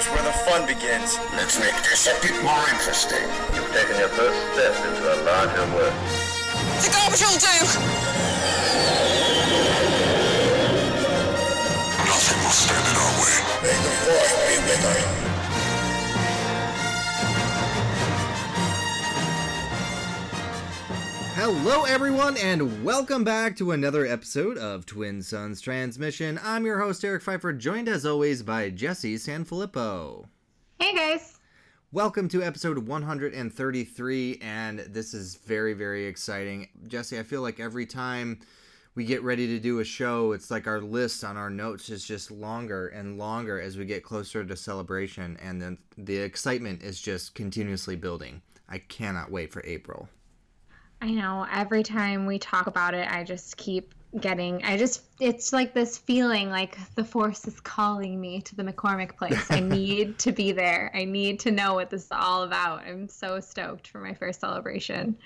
Here's where the fun begins. Let's make this a bit more interesting. You've taken your first step into a larger world. The garbage will do! Nothing will stand in our way. May the force be with us. Hello, everyone, and welcome back to another episode of Twin Suns Transmission. I'm your host, Eric Pfeiffer, joined as always by Jesse Sanfilippo. Hey, guys. Welcome to episode 133, and this is very, very exciting. Jesse, I feel like every time we get ready to do a show, it's like our list on our notes is just longer and longer as we get closer to celebration, and then the excitement is just continuously building. I cannot wait for April. I know. Every time we talk about it, I just keep getting. I just. It's like this feeling like the force is calling me to the McCormick place. I need to be there. I need to know what this is all about. I'm so stoked for my first celebration.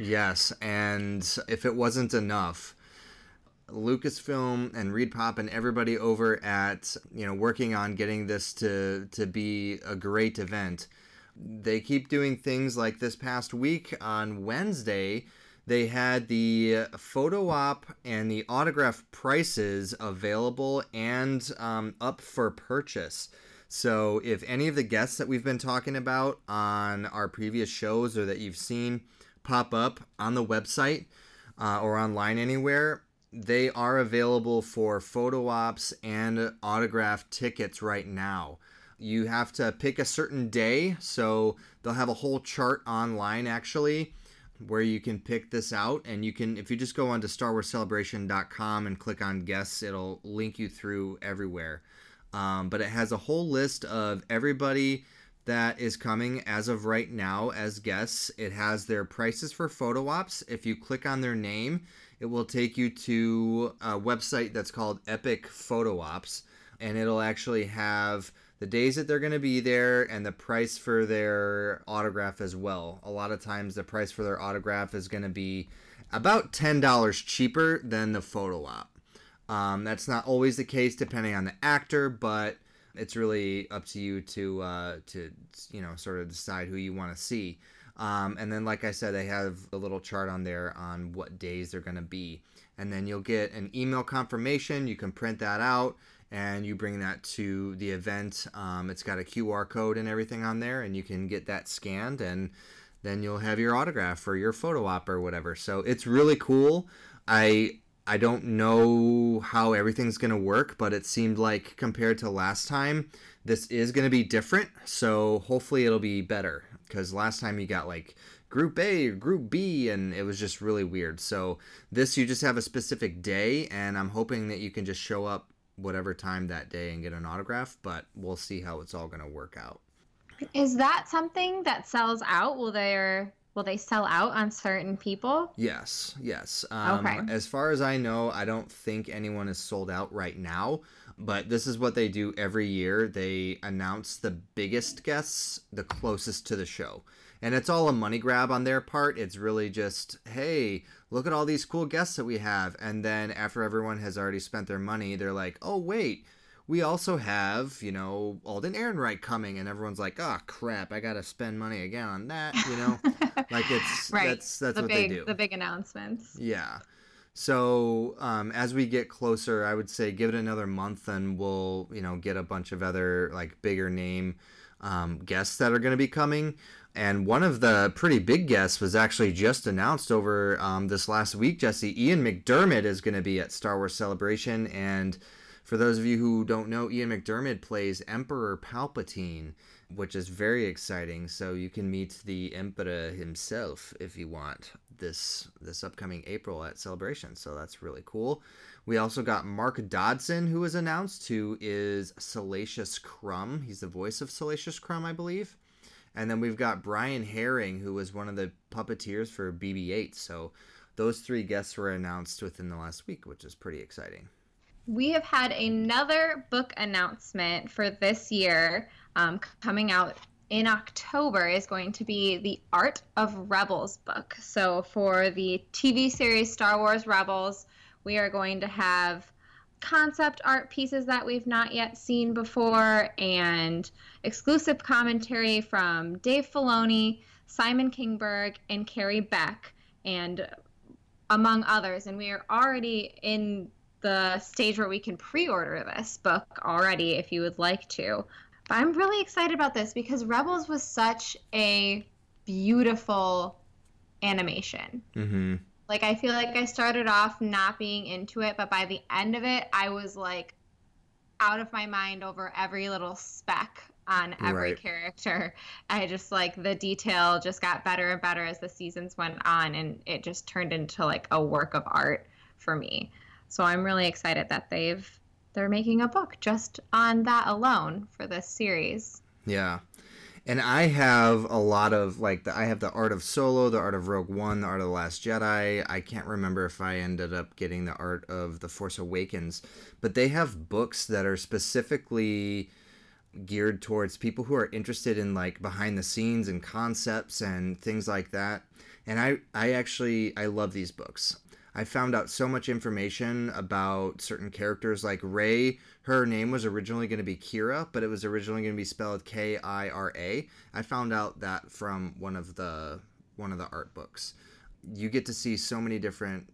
Yes, and if it wasn't enough, Lucasfilm and ReedPop and everybody over at you know working on getting this to to be a great event. They keep doing things like this past week on Wednesday. They had the photo op and the autograph prices available and um, up for purchase. So, if any of the guests that we've been talking about on our previous shows or that you've seen pop up on the website uh, or online anywhere, they are available for photo ops and autograph tickets right now. You have to pick a certain day, so they'll have a whole chart online actually where you can pick this out and you can if you just go onto starwarscelebration.com and click on guests it'll link you through everywhere. Um, but it has a whole list of everybody that is coming as of right now as guests. It has their prices for photo ops. If you click on their name it will take you to a website that's called epic photo ops and it'll actually have the days that they're going to be there and the price for their autograph as well. A lot of times the price for their autograph is going to be about $10 cheaper than the photo op. Um, that's not always the case depending on the actor, but it's really up to you to uh, to you know sort of decide who you want to see. Um, and then, like I said, they have a little chart on there on what days they're going to be. And then you'll get an email confirmation. You can print that out and you bring that to the event. Um, it's got a QR code and everything on there, and you can get that scanned, and then you'll have your autograph or your photo op or whatever. So it's really cool. I I don't know how everything's gonna work, but it seemed like compared to last time, this is gonna be different. So hopefully it'll be better because last time you got like group A or group B and it was just really weird. So this you just have a specific day and I'm hoping that you can just show up whatever time that day and get an autograph, but we'll see how it's all going to work out. Is that something that sells out? Will they will they sell out on certain people? Yes, yes. Um, okay. As far as I know, I don't think anyone is sold out right now. But this is what they do every year. They announce the biggest guests the closest to the show. And it's all a money grab on their part. It's really just, hey, look at all these cool guests that we have. And then after everyone has already spent their money, they're like, oh, wait, we also have, you know, Alden Ehrenreich coming. And everyone's like, oh, crap, I got to spend money again on that, you know? like it's, right. that's, that's the what big, they do. The big announcements. Yeah. So um, as we get closer, I would say give it another month, and we'll you know get a bunch of other like bigger name um, guests that are going to be coming. And one of the pretty big guests was actually just announced over um, this last week. Jesse Ian McDiarmid is going to be at Star Wars Celebration, and for those of you who don't know, Ian McDiarmid plays Emperor Palpatine, which is very exciting. So you can meet the Emperor himself if you want this this upcoming April at Celebration. So that's really cool. We also got Mark Dodson, who was announced, who is Salacious Crumb. He's the voice of Salacious Crumb, I believe. And then we've got Brian Herring, who was one of the puppeteers for BB 8. So those three guests were announced within the last week, which is pretty exciting. We have had another book announcement for this year um, coming out in October is going to be the Art of Rebels book. So for the TV series Star Wars Rebels, we are going to have concept art pieces that we've not yet seen before and exclusive commentary from Dave Filoni, Simon Kinberg, and Carrie Beck, and among others. And we are already in the stage where we can pre order this book already if you would like to. But I'm really excited about this because Rebels was such a beautiful animation. Mm-hmm. Like I feel like I started off not being into it, but by the end of it, I was like out of my mind over every little speck on every Right. character. I just like the detail just got better and better as the seasons went on and it just turned into like a work of art for me. So I'm really excited that they've they're making a book just on that alone for this series. Yeah. And I have a lot of like the I have the Art of Solo, the Art of Rogue One, the Art of the Last Jedi. I can't remember if I ended up getting the Art of the Force Awakens, but they have books that are specifically geared towards people who are interested in like behind the scenes and concepts and things like that. And I I actually I love these books. I found out so much information about certain characters like Rey. Her name was originally going to be Kira, but it was originally going to be spelled K I R A. I found out that from one of the one of the art books. You get to see so many different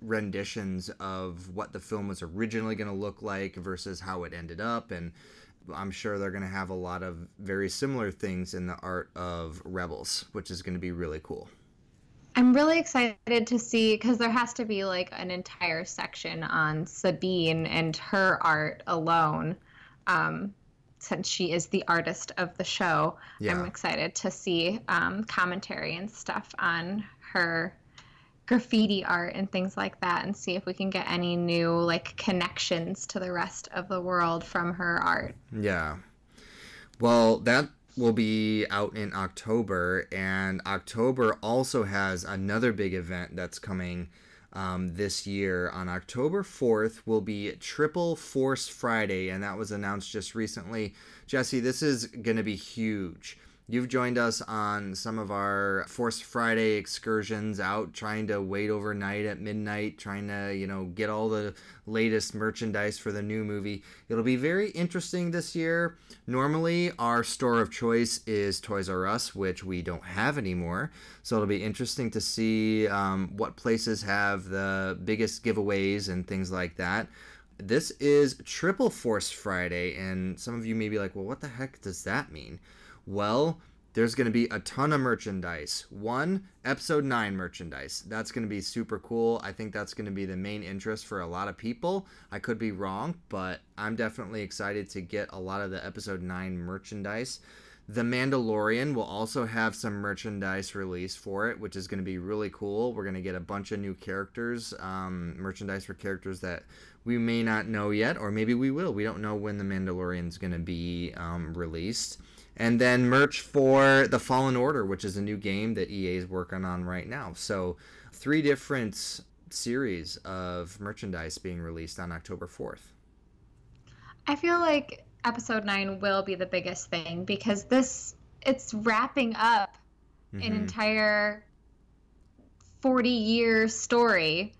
renditions of what the film was originally going to look like versus how it ended up and I'm sure they're going to have a lot of very similar things in the art of Rebels, which is going to be really cool. I'm really excited to see because there has to be like an entire section on Sabine and her art alone, um, since she is the artist of the show. Yeah. I'm excited to see um, commentary and stuff on her graffiti art and things like that, and see if we can get any new like connections to the rest of the world from her art. Yeah. Well, that will be out in October, and October also has another big event that's coming um, this year. On October 4th will be Triple Force Friday, and that was announced just recently. Jesse, this is going to be huge. You've joined us on some of our Force Friday excursions out trying to wait overnight at midnight, trying to, you know, get all the latest merchandise for the new movie. It'll be very interesting this year. Normally, our store of choice is Toys R Us, which we don't have anymore. So it'll be interesting to see um, what places have the biggest giveaways and things like that. This is Triple Force Friday, and some of you may be like, well, what the heck does that mean? Well, there's going to be a ton of merchandise. One, episode 9 merchandise. That's going to be super cool. I think that's going to be the main interest for a lot of people. I could be wrong, but I'm definitely excited to get a lot of the episode 9 merchandise. The Mandalorian will also have some merchandise released for it, which is going to be really cool. We're going to get a bunch of new characters, um, merchandise for characters that we may not know yet, or maybe we will. We don't know when The Mandalorian's going to be um, released. And then merch for The Fallen Order, which is a new game that EA is working on right now. So, three different series of merchandise being released on October 4th. I feel like episode 9 will be the biggest thing because this it's wrapping up an Mhm. entire 40 year story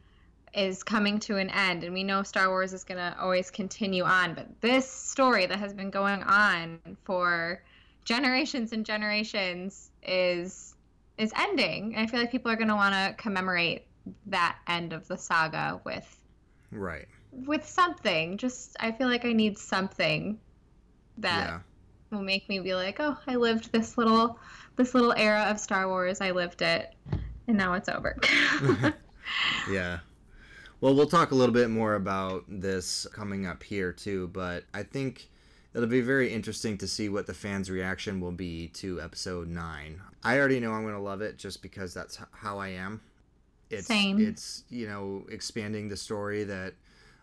is coming to an end and we know Star Wars is going to always continue on but this story that has been going on for generations and generations is is ending and I feel like people are going to want to commemorate that end of the saga with Right. with something. Just I feel like I need something that Yeah. will make me be like, oh, I lived this little this little era of Star Wars. I lived it, and now it's over. Yeah. Well, we'll talk a little bit more about this coming up here too, but I think it'll be very interesting to see what the fans' reaction will be to episode 9. I already know I'm going to love it just because that's how I am. It's Same. it's, you know, expanding the story that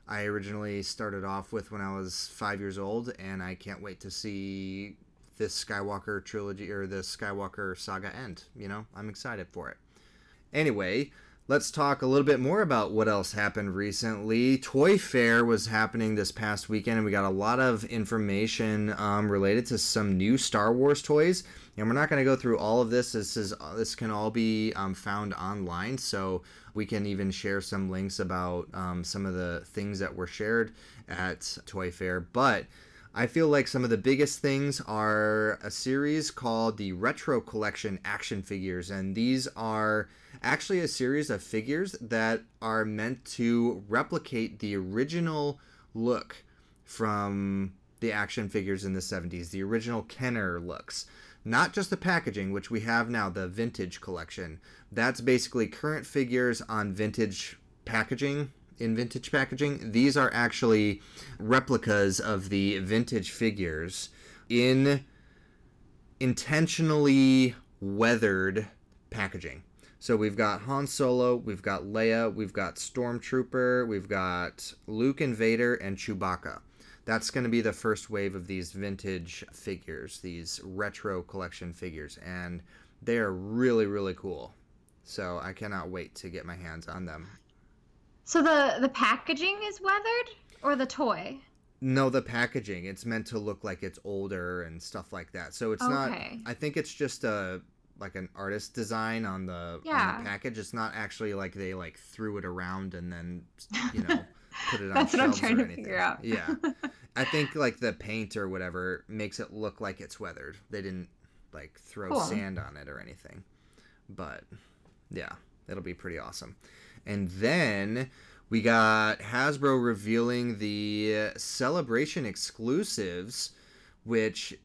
I originally started off with when I was 5 years old and I can't wait to see this Skywalker trilogy or this Skywalker saga end. You know, I'm excited for it. Anyway, let's talk a little bit more about what else happened recently. Toy Fair was happening this past weekend, and we got a lot of information um, related to some new Star Wars toys. And we're not going to go through all of this. This is this can all be um, found online, so we can even share some links about um, some of the things that were shared at Toy Fair. But I feel like some of the biggest things are a series called the Retro Collection Action Figures, and these are actually a series of figures that are meant to replicate the original look from the action figures in the 70s, the original Kenner looks. Not just the packaging, which we have now, the vintage collection. That's basically current figures on vintage packaging. In vintage packaging, these are actually replicas of the vintage figures in intentionally weathered packaging. So we've got Han Solo, we've got Leia, we've got Stormtrooper, we've got Luke and Vader, and Chewbacca. That's going to be the first wave of these vintage figures, these retro collection figures, and they are really, really cool. So I cannot wait to get my hands on them. So the the packaging is weathered, or the toy? No, the packaging. It's meant to look like it's older and stuff like that. So it's not. Okay. I think it's just a like an artist design on the, on Yeah. the package. It's not actually like they like threw it around and then you know put it on That's what I'm trying or to figure out. Yeah, I think like the paint or whatever makes it look like it's weathered. They didn't like throw Cool. sand on it or anything. But yeah, it'll be pretty awesome. And then we got Hasbro revealing the Celebration exclusives, which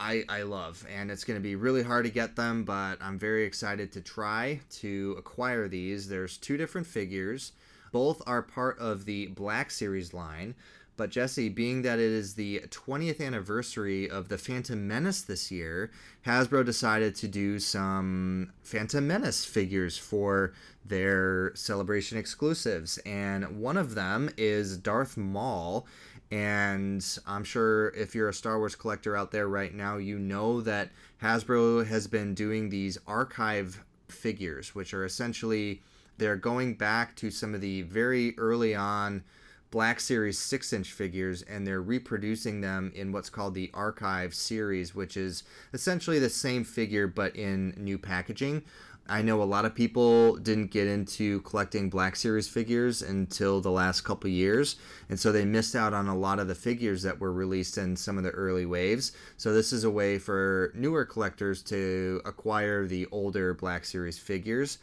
I, I love, and it's going to be really hard to get them, but I'm very excited to try to acquire these. There's two different figures. Both are part of the Black Series line. But Jesse, being that it is the 20th anniversary of the Phantom Menace this year, Hasbro decided to do some Phantom Menace figures for their celebration exclusives. And one of them is Darth Maul. And I'm sure if you're a Star Wars collector out there right now, you know that Hasbro has been doing these archive figures, which are essentially they're going back to some of the very early on Black Series 6 inch figures and they're reproducing them in what's called the Archive series, which is essentially the same figure but in new packaging. I know a lot of people didn't get into collecting Black Series figures until the last couple years, and so they missed out on a lot of the figures that were released in some of the early waves. So, this is a way for newer collectors to acquire the older Black Series figures.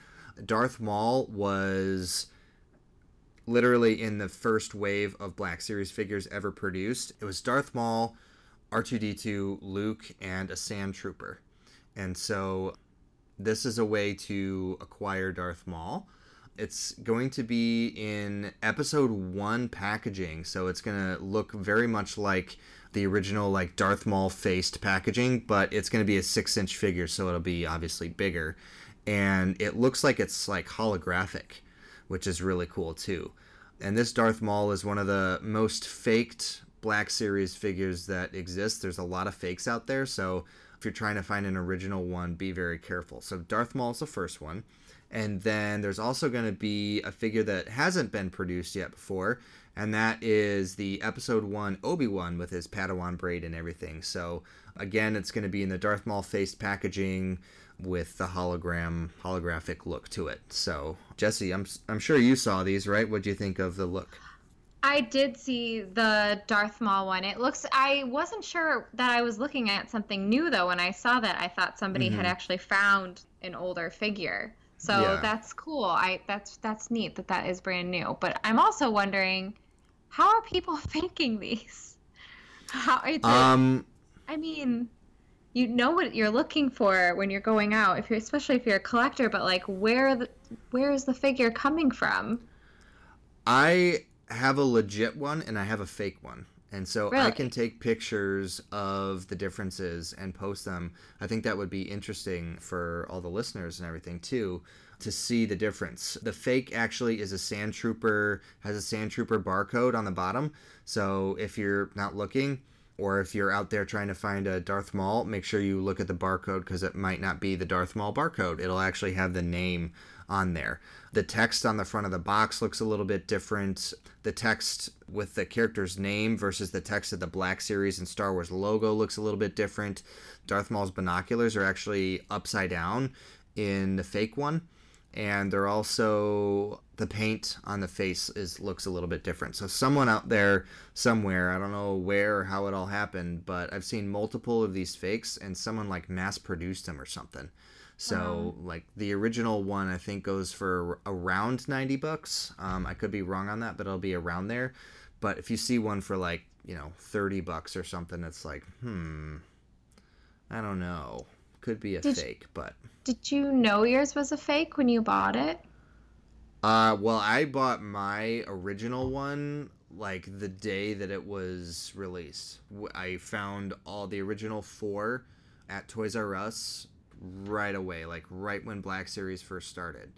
Darth Maul was literally in the first wave of Black Series figures ever produced. It was Darth Maul, R2D2, Luke, and a Sand Trooper. And so this is a way to acquire Darth Maul. It's going to be in episode one packaging, so it's going to look very much like the original like Darth Maul faced packaging, but it's going to be a six inch figure, so it'll be obviously bigger. And it looks like it's like holographic, which is really cool too. And this Darth Maul is one of the most faked Black Series figures that exist. There's a lot of fakes out there, so if you're trying to find an original one, be very careful. So Darth Maul is the first one. And then there's also going to be a figure that hasn't been produced yet before, and that is the episode 1 Obi-Wan with his Padawan braid and everything. So again, it's going to be in the Darth Maul faced packaging with the hologram holographic look to it. So, Jesse, I'm I'm sure you saw these, right? What do you think of the look? I did see the Darth Maul one. It looks. I wasn't sure that I was looking at something new though. When I saw that, I thought somebody had Mhm. actually found an older figure. So Yeah. that's cool. I that's that's neat that that is brand new. But I'm also wondering, how are people faking these? How it's Um I mean, you know what you're looking for when you're going out, if you're especially if you're a collector. But like, where the where is the figure coming from? I have a legit one and I have a fake one. And so I can take pictures of the differences and post them. I think that would be interesting for all the listeners and everything too to see the difference. The fake actually is a sand trooper has a sand trooper barcode on the bottom. So if you're not looking, or if you're out there trying to find a Darth Maul, make sure you look at the barcode because it might not be the Darth Maul barcode. It'll actually have the name on there. The text on the front of the box looks a little bit different. The text with the character's name versus the text of the Black Series and Star Wars logo looks a little bit different. Darth Maul's binoculars are actually upside down in the fake one and they're also the paint on the face is looks a little bit different. So someone out there somewhere, I don't know where or how it all happened, but I've seen multiple of these fakes and someone like mass produced them or something. So wow. like the original one I think goes for around 90 bucks. Um, I could be wrong on that, but it'll be around there. But if you see one for like, you know, 30 bucks or something, it's like, hmm, I don't know. Could be a Did fake, but did you know yours was a fake when you bought it? Uh, well, I bought my original one like the day that it was released. I found all the original four at Toys R Us right away, like right when Black Series first started.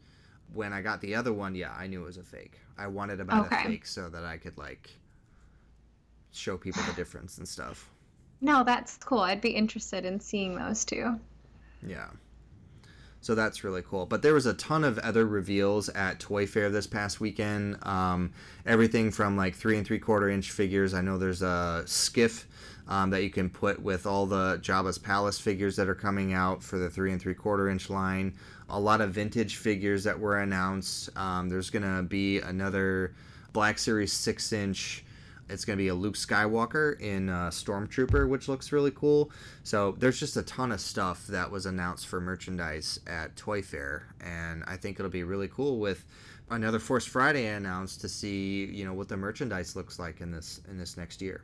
When I got the other one, yeah, I knew it was a fake. I wanted buy okay. the fake so that I could like show people the difference and stuff. No, that's cool. I'd be interested in seeing those too. Yeah. So that's really cool. But there was a ton of other reveals at Toy Fair this past weekend. Um, everything from like three and three quarter inch figures. I know there's a skiff um, that you can put with all the Jabba's Palace figures that are coming out for the three and three quarter inch line. A lot of vintage figures that were announced. Um, there's gonna be another Black Series six inch it's going to be a Luke Skywalker in uh, Stormtrooper, which looks really cool. So there's just a ton of stuff that was announced for merchandise at Toy Fair, and I think it'll be really cool with another Force Friday announced to see you know what the merchandise looks like in this in this next year.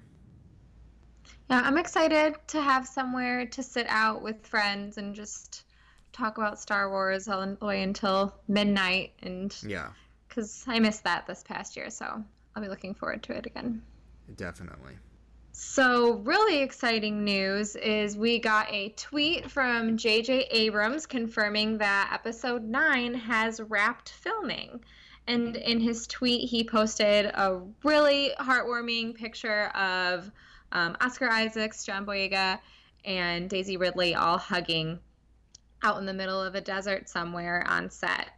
Yeah, I'm excited to have somewhere to sit out with friends and just talk about Star Wars all the way until midnight and yeah because i missed that this past year so i'll be looking forward to it again Definitely. So, really exciting news is we got a tweet from JJ Abrams confirming that episode 9 has wrapped filming. And in his tweet, he posted a really heartwarming picture of um, Oscar Isaacs, John Boyega, and Daisy Ridley all hugging out in the middle of a desert somewhere on set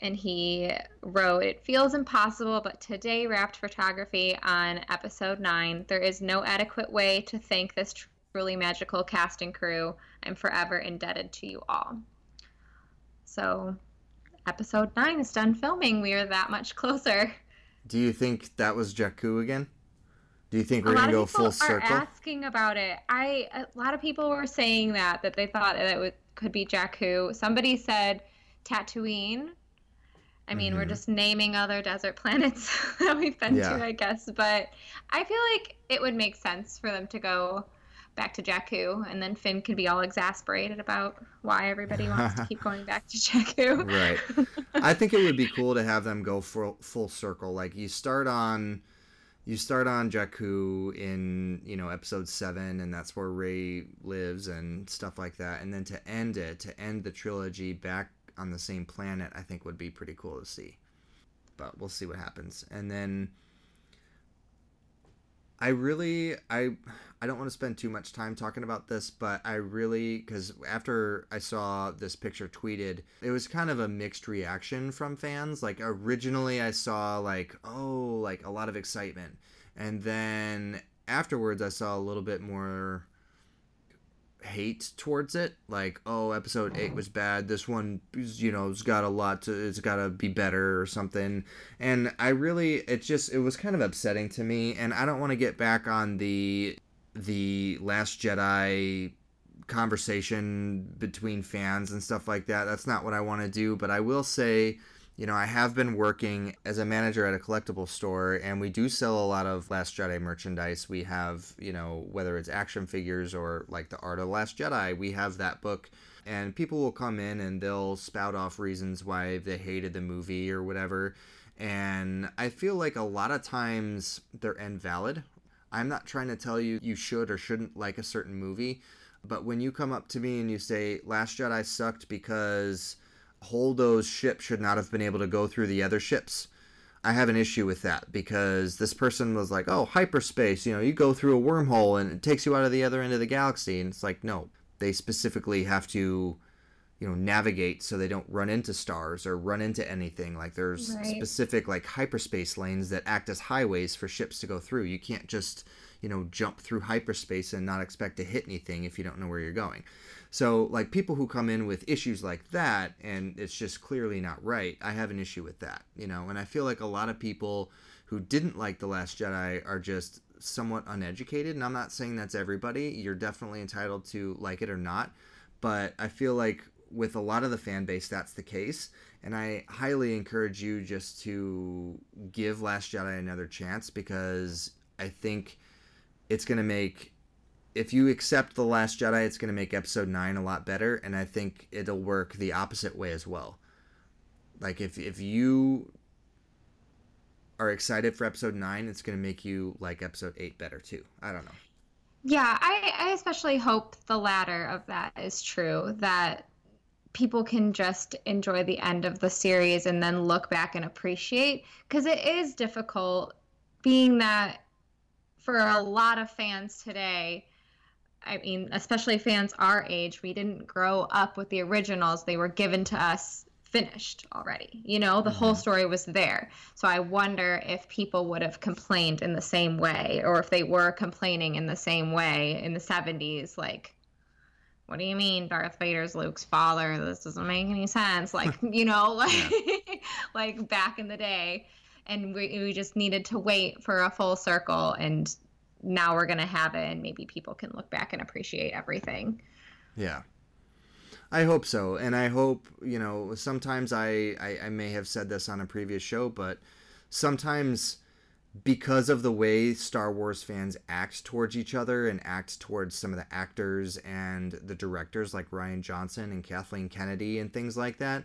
and he wrote, It feels impossible, but today wrapped photography on episode 9. There is no adequate way to thank this truly magical cast and crew. I'm forever indebted to you all. So, episode 9 is done filming. We are that much closer. Do you think that was Jakku again? Do you think we're gonna go full circle? Are asking about it. I a lot of people were saying that that they thought that it would, could be Jakku. Somebody said Tatooine I mean, mm-hmm. we're just naming other desert planets that we've been yeah. to, I guess. But I feel like it would make sense for them to go back to Jakku, and then Finn could be all exasperated about why everybody wants to keep going back to Jakku. right. I think it would be cool to have them go full full circle. Like you start on. You start on Jakku in you know episode seven, and that's where Rey lives and stuff like that. And then to end it, to end the trilogy back on the same planet, I think would be pretty cool to see. But we'll see what happens. And then I really I I don't want to spend too much time talking about this, but I really cuz after I saw this picture tweeted, it was kind of a mixed reaction from fans. Like originally I saw like oh, like a lot of excitement. And then afterwards I saw a little bit more hate towards it. Like oh episode 8 was bad. This one you know it's got a lot to it's got to be better or something. And i really it just it was kind of upsetting to me. And i don't want to get back on the the last jedi conversation between fans and stuff like that. That's not what i want to do. But i will say you know, I have been working as a manager at a collectible store, and we do sell a lot of Last Jedi merchandise. We have, you know, whether it's action figures or like the Art of the Last Jedi, we have that book, and people will come in and they'll spout off reasons why they hated the movie or whatever. And I feel like a lot of times they're invalid. I'm not trying to tell you you should or shouldn't like a certain movie, but when you come up to me and you say Last Jedi sucked because Holdo's ship should not have been able to go through the other ships. I have an issue with that because this person was like, "Oh, hyperspace, you know, you go through a wormhole and it takes you out of the other end of the galaxy." And it's like, "No, they specifically have to you know navigate so they don't run into stars or run into anything like there's Right. specific like hyperspace lanes that act as highways for ships to go through you can't just you know jump through hyperspace and not expect to hit anything if you don't know where you're going so like people who come in with issues like that and it's just clearly not right i have an issue with that you know and i feel like a lot of people who didn't like the last jedi are just somewhat uneducated and i'm not saying that's everybody you're definitely entitled to like it or not but I feel like with a lot of the fan base, that's the case. And I highly encourage you just to give Last Jedi another chance because I think it's going to make, if you accept The Last Jedi, it's going to make episode 9 a lot better. And I think it'll work the opposite way as well. Like, if, if you are excited for episode 9, it's going to make you like episode 8 better too. I don't know. Yeah, I, I especially hope the latter of that is true, that people can just enjoy the end of the series and then look back and appreciate. Because it is difficult, being that for a lot of fans today, I mean, especially fans our age, we didn't grow up with the originals. They were given to us finished already. You know, the whole mm-hmm. story was there. So I wonder if people would have complained in the same way or if they were complaining in the same way in the 70s like what do you mean Darth Vader's Luke's father? This doesn't make any sense. Like, you know, like like back in the day and we we just needed to wait for a full circle and now we're going to have it and maybe people can look back and appreciate everything. Yeah. I hope so. And I hope, you know, sometimes I, I, I may have said this on a previous show, but sometimes because of the way Star Wars fans act towards each other and act towards some of the actors and the directors like Rian Johnson and Kathleen Kennedy and things like that,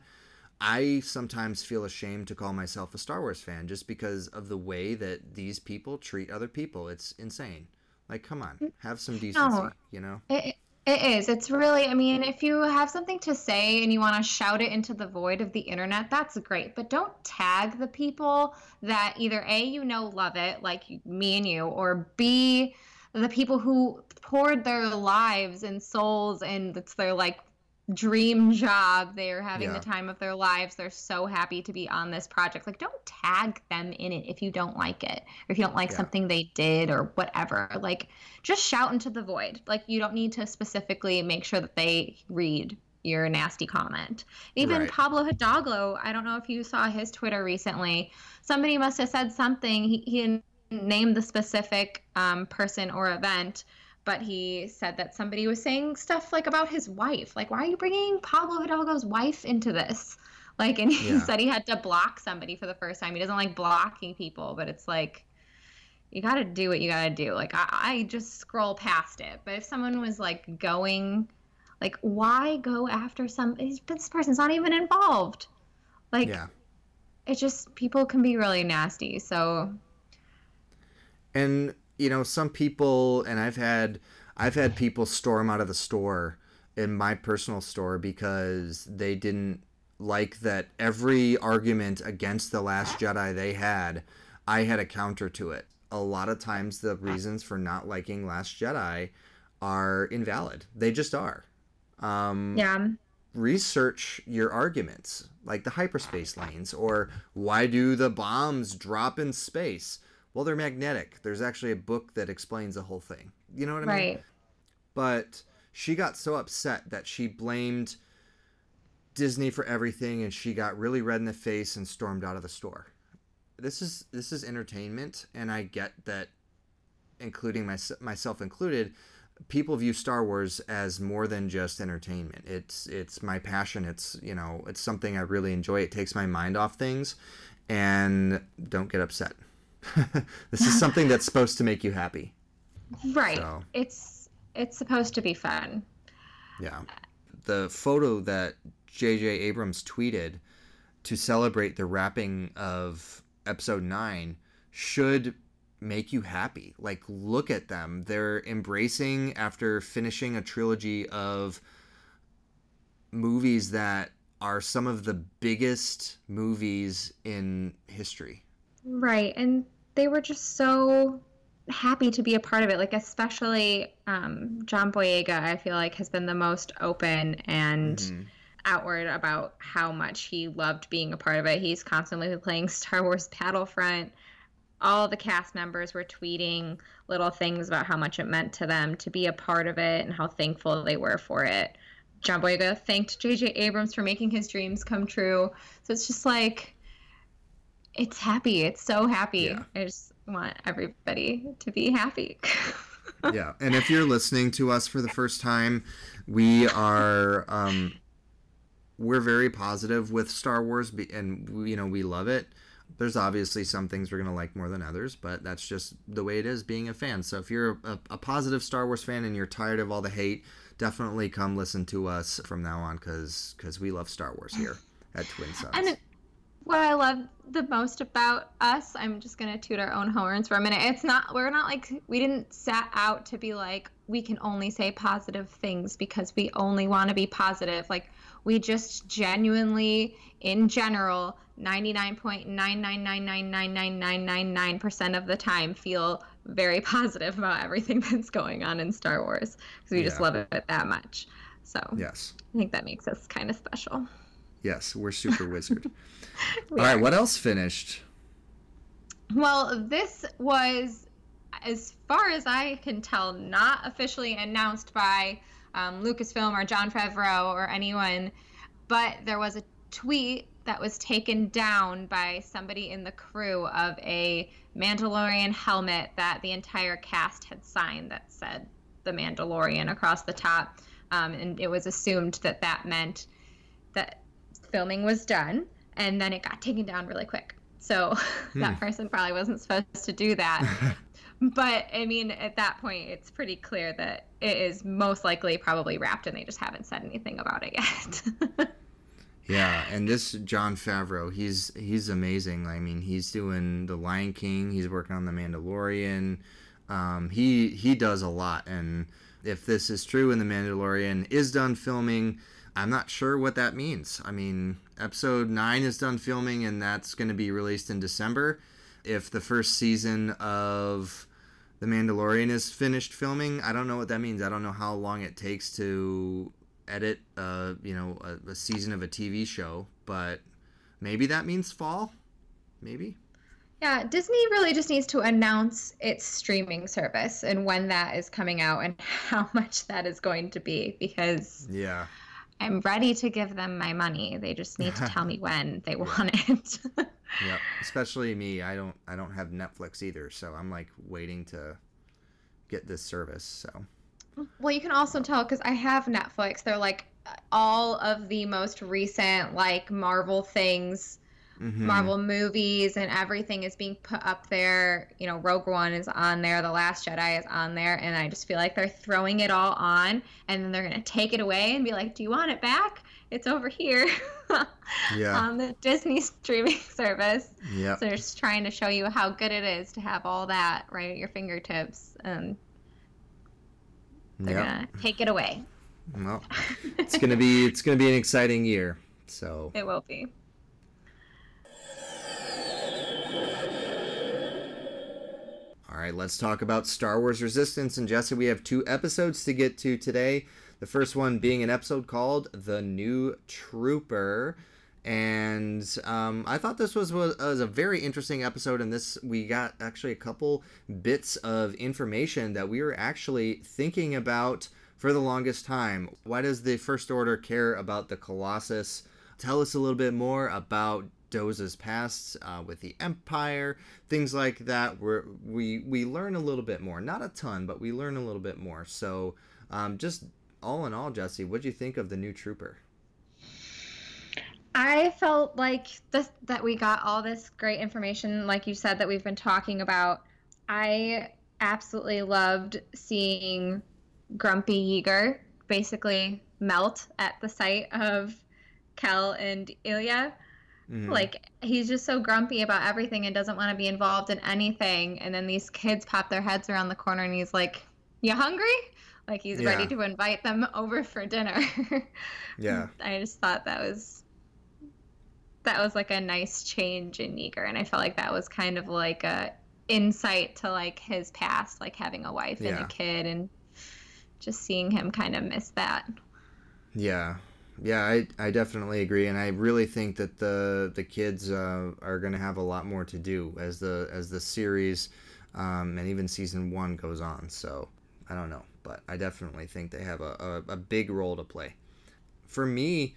I sometimes feel ashamed to call myself a Star Wars fan just because of the way that these people treat other people. It's insane. Like, come on, have some decency, you know? It, it is. It's really, I mean, if you have something to say and you want to shout it into the void of the internet, that's great. But don't tag the people that either A, you know, love it, like me and you, or B, the people who poured their lives and souls and it's their like dream job. They're having Yeah. the time of their lives. They're so happy to be on this project. Like, don't tag them in it if you don't like it, or if you don't like Yeah. something they did, or whatever. Like, just shout into the void. Like, you don't need to specifically make sure that they read your nasty comment. Even Right. Pablo Hidalgo, I don't know if you saw his Twitter recently. Somebody must have said something. He, he didn't name the specific um, person or event, but he said that somebody was saying stuff like about his wife. Like, why are you bringing Pablo Hidalgo's wife into this? Like, and he Yeah. said he had to block somebody for the first time. He doesn't like blocking people, but it's like, you got to do what you got to do. Like, I, I just scroll past it. But if someone was like going, like, why go after some? This person's not even involved. Like, Yeah. it just people can be really nasty. So and you know some people and i've had i've had people storm out of the store in my personal store because they didn't like that every argument against the last jedi they had i had a counter to it. A lot of times the reasons for not liking last jedi are invalid. They just are. Um, yeah, research your arguments, like the hyperspace lanes, or why do the bombs drop in space? Well, they're magnetic. There's actually a book that explains the whole thing. You know what I mean? right. But she got so upset that she blamed Disney for everything and she got really red in the face and stormed out of the store. This is this is entertainment and I get that including my, myself included people view Star Wars as more than just entertainment. It's it's my passion. It's you know it's something I really enjoy. It takes my mind off things, and don't get upset. this is something that's supposed to make you happy. Right. So- It's it's supposed to be fun. Yeah. The photo that J.J. Abrams tweeted to celebrate the wrapping of episode 9 should make you happy. Like, look at them. They're embracing, after finishing a trilogy of movies that are some of the biggest movies in history. Right. And they were just so happy to be a part of it. Like, especially um, John Boyega, I feel like, has been the most open and. Mm-hmm. Outward about how much he loved being a part of it. He's constantly playing Star Wars Battlefront all the cast members were tweeting little things about how much it meant to them to be a part of it and how thankful they were for it. John Boyega thanked J.J. Abrams for making his dreams come true. So it's just like, it's happy. It's so happy. Yeah. I just want everybody to be happy. yeah. And if you're listening to us for the first time, we are, um, we're very positive with Star Wars and, you know, we love it there's obviously some things we're going to like more than others, but that's just the way it is being a fan. So if you're a, a, positive Star Wars fan and you're tired of all the hate, definitely come listen to us from now on because because we love Star Wars here at Twin Suns. What I love the most about us, I'm just gonna toot our own horns for a minute. It's not we're not like we didn't set out to be like we can only say positive things because we only want to be positive. Like we just genuinely, in general, 99.999999999% of the time feel very positive about everything that's going on in Star Wars because we yeah. just love it that much. So yes, I think that makes us kind of special. Yes, we're super wizard. we All right, what else finished? Well, this was, as far as I can tell, not officially announced by um, Lucasfilm or Jon Favreau or anyone, but there was a tweet that was taken down by somebody in the crew of a Mandalorian helmet that the entire cast had signed that said the Mandalorian across the top. Um, and it was assumed that that meant that filming was done, and then it got taken down really quick. So hmm. that person probably wasn't supposed to do that. but I mean, at that point, it's pretty clear that it is most likely probably wrapped, and they just haven't said anything about it yet. Yeah, and this Jon Favreau, he's he's amazing. I mean, he's doing The Lion King. He's working on The Mandalorian. Um, he he does a lot, and if this is true and The Mandalorian is done filming, I'm not sure what that means. I mean, episode nine is done filming, and that's going to be released in December. If the first season of The Mandalorian is finished filming, I don't know what that means. I don't know how long it takes to edit, uh, you know, a, a season of a TV show, but maybe that means fall. Maybe. Yeah, Disney really just needs to announce its streaming service and when that is coming out and how much that is going to be because yeah. I'm ready to give them my money. They just need to tell me when they want it. yeah, especially me. I don't I don't have Netflix either, so I'm like waiting to get this service, so well, you can also tell because I have Netflix. They're like all of the most recent like Marvel things, mm-hmm. Marvel movies, and everything is being put up there. You know, Rogue One is on there, The Last Jedi is on there, and I just feel like they're throwing it all on, and then they're gonna take it away and be like, "Do you want it back? It's over here." yeah. on the Disney streaming service. Yeah. So they're just trying to show you how good it is to have all that right at your fingertips. And they're yep. gonna take it away. Well, it's gonna be it's gonna be an exciting year. So it will be. All right, let's talk about Star Wars Resistance. And Jesse, we have two episodes to get to today. The first one being an episode called The New Trooper and um, I thought this was, was, was a very interesting episode. And this we got actually a couple bits of information that we were actually thinking about for the longest time. Why does the First Order care about the Colossus? Tell us a little bit more about Doza's past uh, with the Empire, things like that. Where we we learn a little bit more, not a ton, but we learn a little bit more. So, um, just all in all, Jesse, what do you think of the new Trooper? I felt like this that we got all this great information, like you said, that we've been talking about. I absolutely loved seeing Grumpy Yeager basically melt at the sight of Kel and Ilia. Mm-hmm. Like he's just so grumpy about everything and doesn't want to be involved in anything. And then these kids pop their heads around the corner and he's like, "You hungry?" Like he's yeah. ready to invite them over for dinner. yeah. I just thought that was that was like a nice change in Yeager, and I felt like that was kind of like a insight to like his past, like having a wife and a kid, and just seeing him kind of miss that. Yeah, yeah, I, I definitely agree, and I really think that the the kids uh, are going to have a lot more to do as the as the series um, and even season one goes on. So I don't know, but I definitely think they have a, a, a big role to play. For me,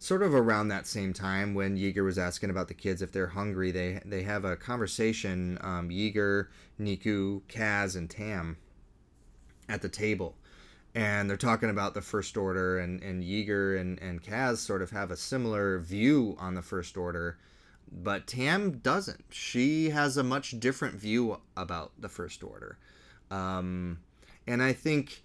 sort of around that same time when Yeager was asking about the kids if they're hungry, they they have a conversation. Um, Yeager, Neeku, Kaz, and Tam at the table and they're talking about the first order and, and Yeager and, and Kaz sort of have a similar view on the first order but Tam doesn't. She has a much different view about the first order. Um, and I think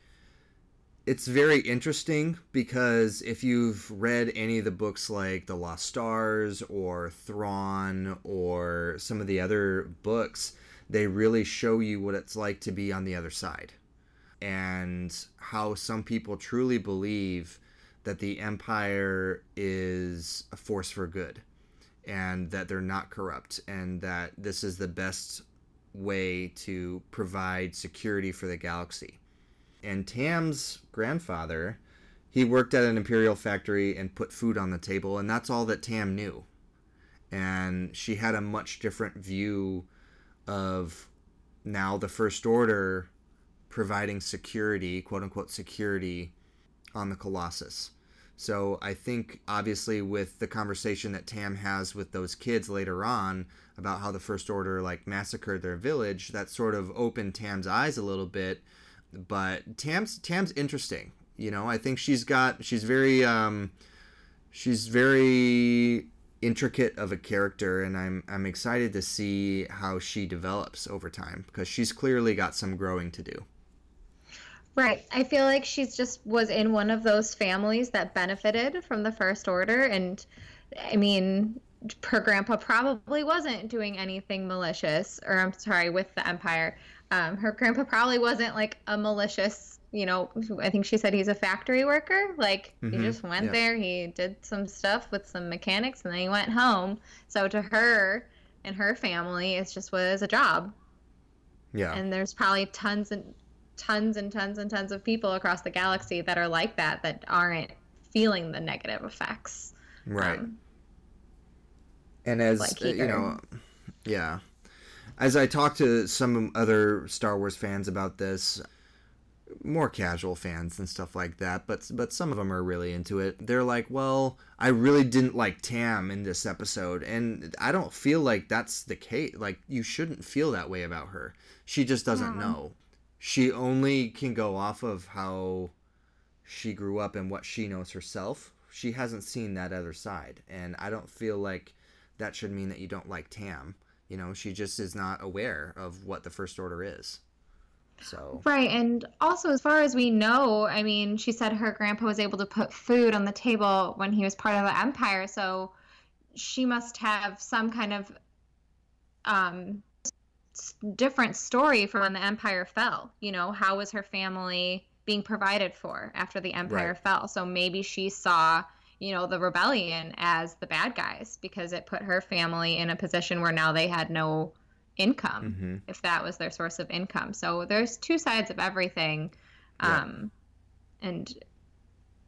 it's very interesting because if you've read any of the books like The Lost Stars or Thrawn or some of the other books, they really show you what it's like to be on the other side and how some people truly believe that the Empire is a force for good and that they're not corrupt and that this is the best way to provide security for the galaxy and Tam's grandfather, he worked at an imperial factory and put food on the table, and that's all that Tam knew. And she had a much different view of now the First Order providing security, quote unquote, security on the Colossus. So I think, obviously, with the conversation that Tam has with those kids later on about how the First Order like massacred their village, that sort of opened Tam's eyes a little bit but Tam's Tam's interesting. You know, I think she's got she's very um she's very intricate of a character and I'm I'm excited to see how she develops over time because she's clearly got some growing to do. Right. I feel like she's just was in one of those families that benefited from the first order and I mean her grandpa probably wasn't doing anything malicious or I'm sorry with the empire. Um, her grandpa probably wasn't like a malicious, you know, I think she said he's a factory worker. Like he Mhm, just went yeah. there, he did some stuff with some mechanics and then he went home. So to her and her family, it just was a job Yeah. and there's probably tons and tons and tons and tons of people across the galaxy that are like that that aren't feeling the negative effects. Right. um, and as like uh, you know yeah. As i talked to some other star wars fans about this more casual fans and stuff like that but but some of them are really into it. They're like well i really didn't like tam in this episode and i don't feel like that's the case like you shouldn't feel that way about her. She just doesn't know she only can go off of how she grew up and what she knows herself. She hasn't seen that other side, and I don't feel like that should mean that you don't like Tam. You know, she just is not aware of what the First Order is. So, right and also as far as we know i mean she said her grandpa was able to put food on the table when he was part of the empire so she must have some kind of um different story from when the empire fell you know how was her family being provided for after the empire Right. fell so maybe she saw you know the rebellion as the bad guys because it put her family in a position where now they had no income Mhm. if that was their source of income so there's two sides of everything Yeah. um and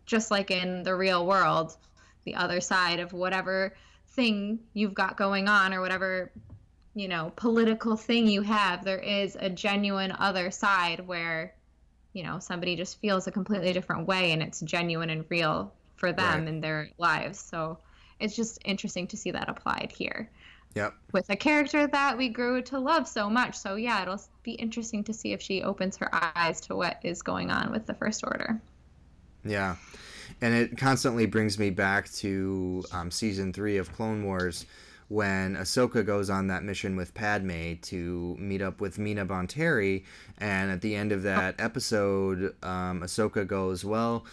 just like in the real world the other side of whatever thing you've got going on or whatever you know political thing you have there is a genuine other side where you know somebody just feels a completely different way and it's genuine and real for them Right. in their lives so it's just interesting to see that applied here yep. with a character that we grew to love so much so yeah it'll be interesting to see if she opens her eyes to what is going on with the first order Yeah. And it constantly brings me back to um, season three of Clone Wars when Ahsoka goes on that mission with Padme to meet up with Mina Bonteri. And at the end of that episode, um, Ahsoka goes, Well,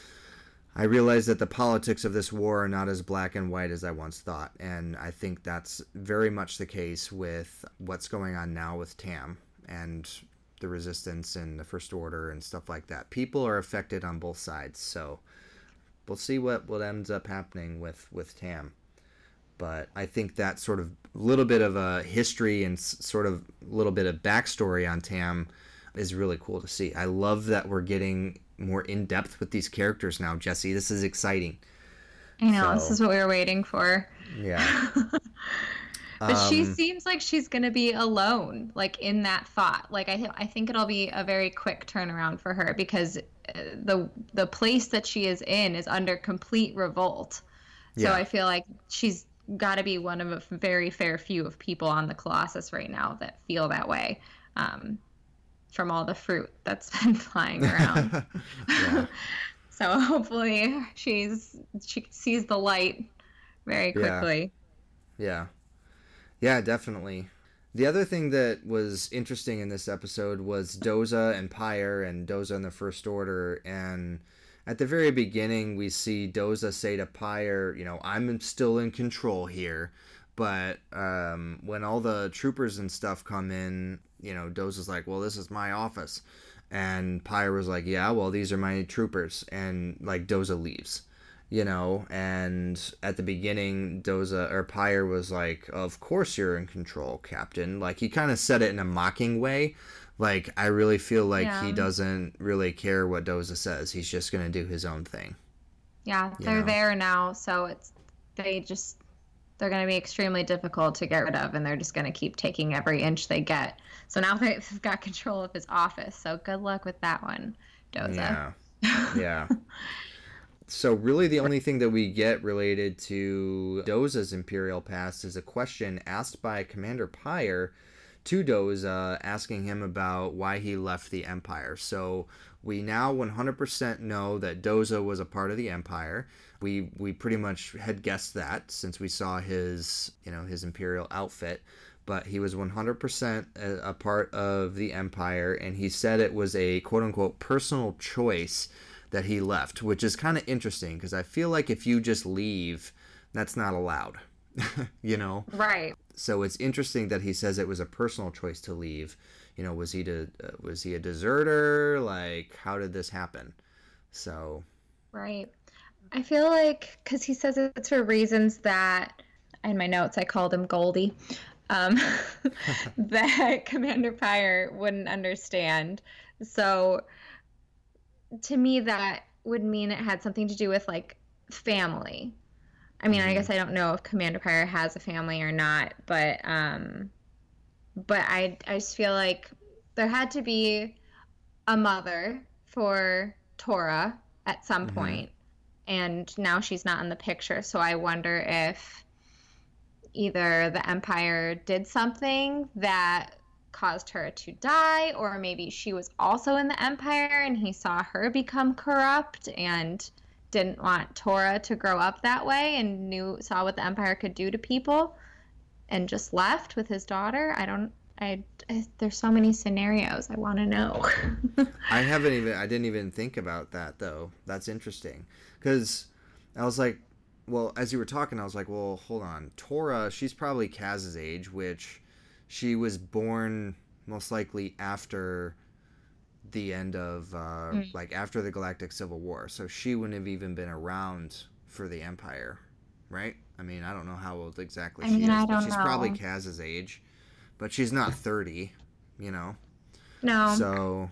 I realize that the politics of this war are not as black and white as I once thought. And I think that's very much the case with what's going on now with Tam and the resistance and the first order and stuff like that. People are affected on both sides. So we'll see what, what ends up happening with, with Tam. But I think that sort of little bit of a history and sort of little bit of backstory on Tam is really cool to see. I love that we're getting more in depth with these characters now, Jesse. This is exciting. I know this is what we were waiting for. Yeah. But she Um, seems like she's gonna be alone, like in that thought. Like I, th- I think it'll be a very quick turnaround for her because uh, the the place that she is in is under complete revolt. So Yeah. I feel like she's got to be one of a very fair few of people on the Colossus right now that feel that way, um, from all the fruit that's been flying around. so hopefully she's she sees the light very Yeah. quickly. Yeah. Yeah, definitely. The other thing that was interesting in this episode was Doza and Pyre and Doza in the First Order. And at the very beginning, we see Doza say to Pyre, you know, I'm still in control here. But um, when all the troopers and stuff come in, you know, Doza's like, well, this is my office. And Pyre was like, yeah, well, these are my troopers. And like Doza leaves you know and at the beginning doza or pyre was like of course you're in control captain like he kind of said it in a mocking way like i really feel like he doesn't really care what doza says he's just gonna do his own thing Yeah, they're know? there now, so it's they just they're going to be extremely difficult to get rid of, and they're just going to keep taking every inch they get. So now they've got control of his office. So good luck with that one, Doza. yeah yeah so really the only thing that we get related to doza's imperial past is a question asked by commander pyre to Doza, uh, asking him about why he left the Empire. So we now 100% know that Doza was a part of the Empire. We we pretty much had guessed that since we saw his you know his Imperial outfit, but he was 100% a, a part of the Empire, and he said it was a quote unquote personal choice that he left, which is kind of interesting because I feel like if you just leave, that's not allowed. you know Right. so it's interesting that he says it was a personal choice to leave. You know, was he to uh, was he a deserter? Like, how did this happen? So Right. I feel like because he says it's for reasons that in my notes I called him Goldie, um, that Commander Pyre wouldn't understand. So to me, that would mean it had something to do with like family. I mean, I guess I don't know if Commander Pyre has a family or not, but um, but I I just feel like there had to be a mother for Torra at some Mhm. point, and now she's not in the picture. So I wonder if either the Empire did something that caused her to die, or maybe she was also in the Empire and he saw her become corrupt and didn't want Torra to grow up that way and knew saw what the Empire could do to people and just left with his daughter. I don't. I, I there's so many scenarios I want to know. I haven't even I didn't even think about that though. That's interesting because I was like, well, as you were talking, I was like, well, hold on, Torra, she's probably Kaz's age, which she was born most likely after the end of uh, Mm. like after the Galactic Civil War, so she wouldn't have even been around for the Empire, right? I mean, I don't know how old exactly I she mean, is, I but don't she's probably. Kaz's age, but she's not thirty, you know. no. So,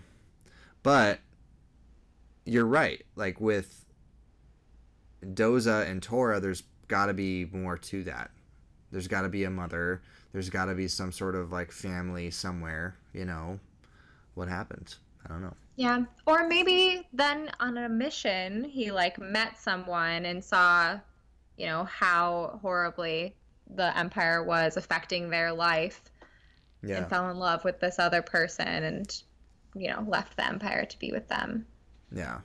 but you're right. Like with Doza and Torra, there's got to be more to that. There's got to be a mother. There's got to be some sort of like family somewhere. You know, what happened? I don't know. Yeah. Or maybe then on a mission, he like met someone and saw, you know, how horribly the Empire was affecting their life Yeah. and fell in love with this other person and, you know, left the Empire to be with them. Yeah.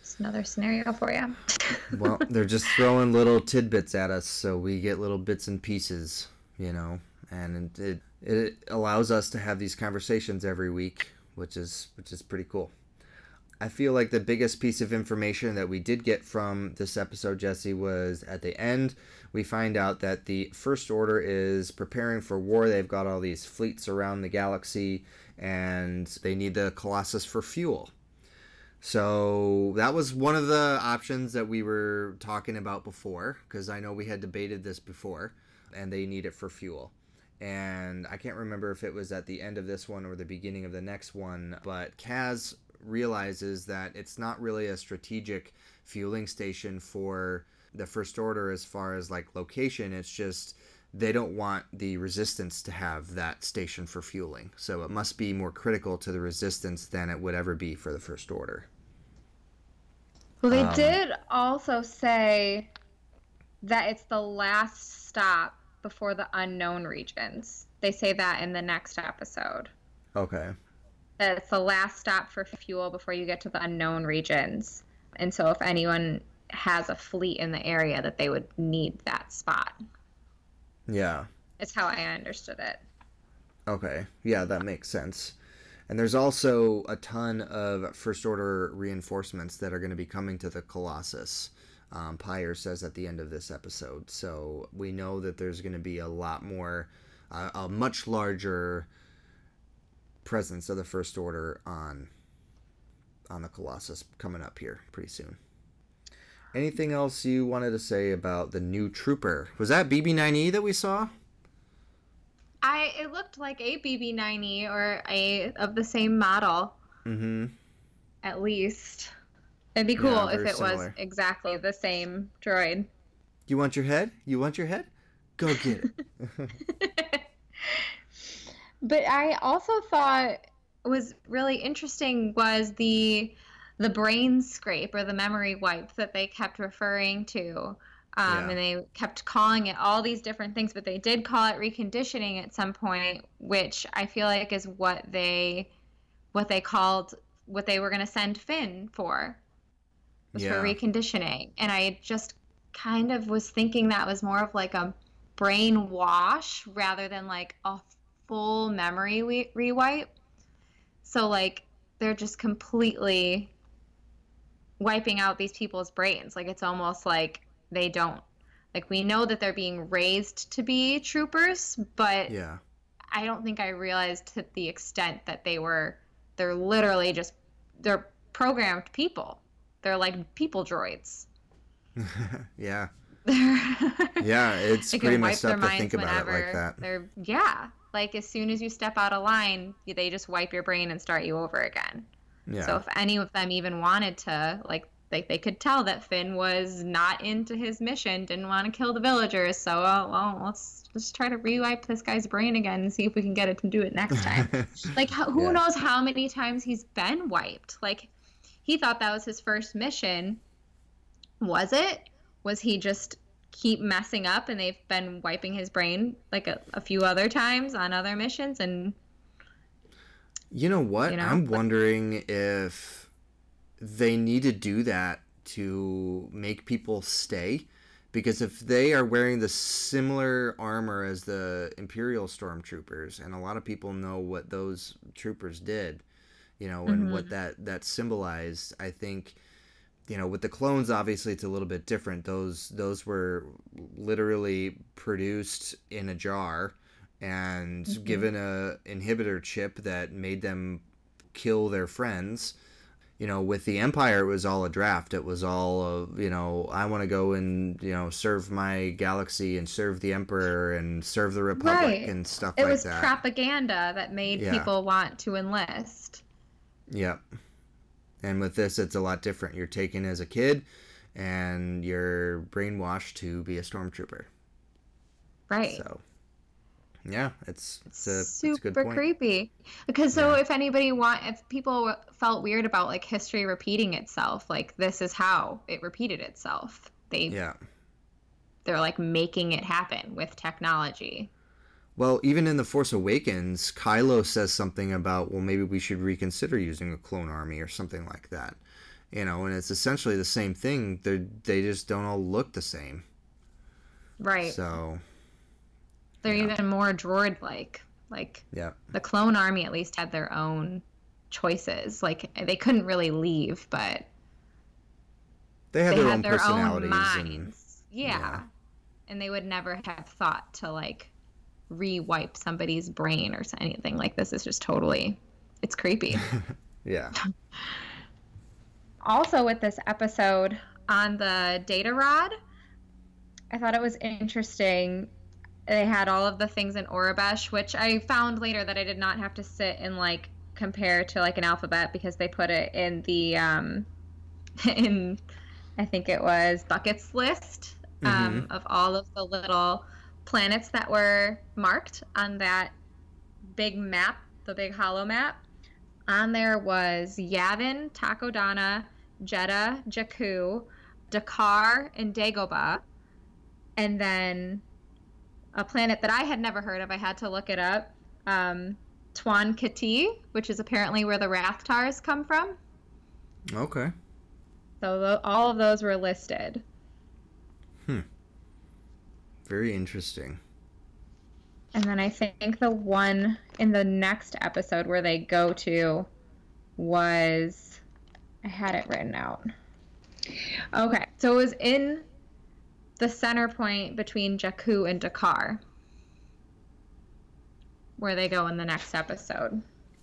It's another scenario for you. Well, they're just throwing little tidbits at us, so we get little bits and pieces, you know, and it it allows us to have these conversations every week, which is which is pretty cool. I feel like the biggest piece of information that we did get from this episode, Jesse, was at the end. We find out that the First Order is preparing for war. They've got all these fleets around the galaxy, and they need the Colossus for fuel. So that was one of the options that we were talking about before, because I know we had debated this before, and they need it for fuel. And I can't remember if it was at the end of this one or the beginning of the next one, but Kaz realizes that it's not really a strategic fueling station for the First Order as far as like location. It's just they don't want the resistance to have that station for fueling. So it must be more critical to the resistance than it would ever be for the First Order. Well, they Um, did also say that it's the last stop before the unknown regions. They say that in the next episode. Okay. That it's the last stop for fuel before you get to the unknown regions. And so if anyone has a fleet in the area that they would need that spot. Yeah. Is how I understood it. Okay. Yeah, that makes sense. And there's also a ton of First Order reinforcements that are going to be coming to the Colossus. Um, Pyre says at the end of this episode. So we know that there's going to be a lot more, uh, a much larger presence of the First Order on on the Colossus coming up here pretty soon. Anything else you wanted to say about the new trooper? Was that BB9E that we saw? I it looked like a BB9E or a of the same model Mm-hmm. at least. It'd be cool Yeah, if it was exactly the same droid. You want your head? You want your head? Go get it. But I also thought was really interesting was the the brain scrape or the memory wipe that they kept referring to. Um, Yeah. And they kept calling it all these different things, but they did call it reconditioning at some point, which I feel like is what they what they called what they were going to send Finn for was Yeah. for reconditioning. And I just kind of was thinking that was more of like a brain wash rather than like a full memory we- rewipe. So like they're just completely wiping out these people's brains. Like it's almost like they don't like we know that they're being raised to be troopers, but yeah. I don't think I realized to the extent that they were they're literally just they're programmed people. They're like people droids. yeah. Yeah, it's they pretty messed up to think about it like that. They're yeah, like as soon as you step out of line, they just wipe your brain and start you over again. Yeah. So if any of them even wanted to, like, they, they could tell that Finn was not into his mission, didn't want to kill the villagers. So, uh, well, let's let's try to rewipe this guy's brain again and see if we can get it to do it next time. like, who Yeah. knows how many times he's been wiped? Like, he thought that was his first mission. Was it? Was he just keep messing up and they've been wiping his brain like a, a few other times on other missions and You know what? You know, I'm wondering if they need to do that to make people stay. Because if they are wearing the similar armor as the Imperial Stormtroopers, and a lot of people know what those troopers did, you know, and mm-hmm. what that, that symbolized, I think, you know, with the clones, obviously it's a little bit different. Those those were literally produced in a jar and mm-hmm. given a inhibitor chip that made them kill their friends. You know, with the Empire, it was all a draft. It was all, of, you know, I want to go and you know serve my galaxy and serve the Emperor and serve the Republic Right. and stuff it like was that. propaganda that made Yeah. people want to enlist. Yep. And with this, it's a lot different. You're taken as a kid, and you're brainwashed to be a stormtrooper. Right. So, yeah, it's it's a, it's a super good point. creepy because so if anybody want if people felt weird about like history repeating itself like this is how it repeated itself they Yeah. they're like making it happen with technology Well, even in the Force Awakens, Kylo says something about, well, maybe we should reconsider using a clone army or something like that. You know, and it's essentially the same thing. They they just don't all look the same. right So, they're even more droid like like yeah. the clone army at least had their own choices like they couldn't really leave but They have they their had own their own and minds yeah. yeah. and they would never have thought to like re-wipe somebody's brain or anything like this is just totally it's creepy yeah. also with this episode on the data rod, I thought it was interesting. They had all of the things in Aurebesh, which I found later that I did not have to sit and like compare to like an alphabet because they put it in the um in I think it was Bucket's list um, Mhm. of all of the little planets that were marked on that big map, the big hollow map. On there was Yavin, Takodana, Jedha, Jakku, D'Qar, and Dagobah. And then a planet that I had never heard of, I had to look it up. Um, Twon Ketee, which is apparently where the Rathtars come from. Okay. So all of those were listed. Very interesting. And then I think the one in the next episode where they go to was I had it written out. Okay, so it was in the center point between Jakku and D'Qar where they go in the next episode.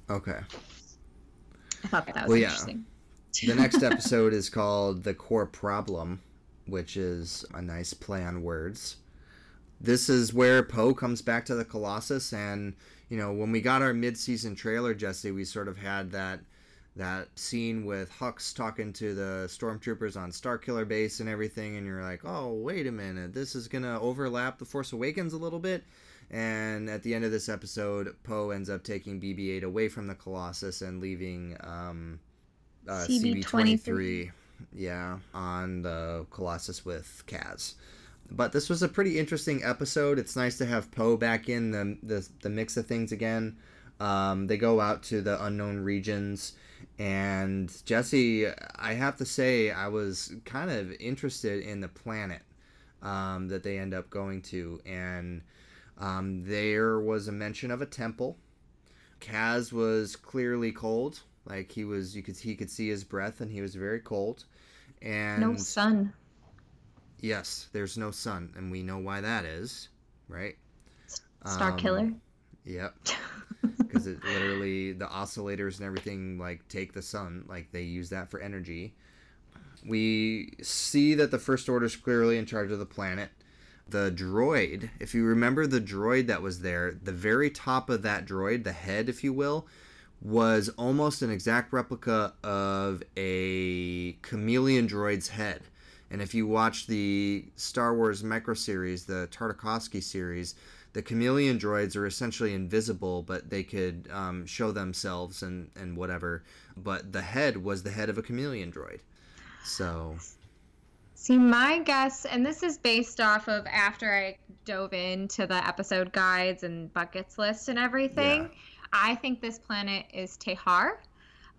Okay. I thought that was Well, yeah. interesting. The next episode is called The Core Problem, which is a nice play on words. This is where Poe comes back to the Colossus, and you know when we got our mid-season trailer, Jesse, we sort of had that that scene with Hux talking to the stormtroopers on Starkiller Base and everything, and you're like, oh wait a minute, this is gonna overlap The Force Awakens a little bit. And at the end of this episode, Poe ends up taking BB-8 away from the Colossus and leaving um, uh, CB-23. CB-23, yeah, on the Colossus with Kaz. But this was a pretty interesting episode. It's nice to have Poe back in the, the the mix of things again. Um, they go out to the unknown regions, and Jesse, I have to say, I was kind of interested in the planet um, that they end up going to, and um, there was a mention of a temple. Kaz was clearly cold, like he was. You could he could see his breath, and he was very cold. And No sun. Yes, there's no sun, and we know why that is, right? Star Um, Killer. Yep. Because it literally the oscillators and everything like take the sun, like they use that for energy. We see that the First Order is clearly in charge of the planet. The droid, if you remember the droid that was there, the very top of that droid, the head, if you will, was almost an exact replica of a chameleon droid's head. And if you watch the Star Wars Micro series, the Tartakovsky series, the chameleon droids are essentially invisible, but they could um, show themselves and, and whatever. But the head was the head of a chameleon droid. So, See, my guess, and this is based off of after I dove into the episode guides and Bucket's list and everything. Yeah. I think this planet is Tehar,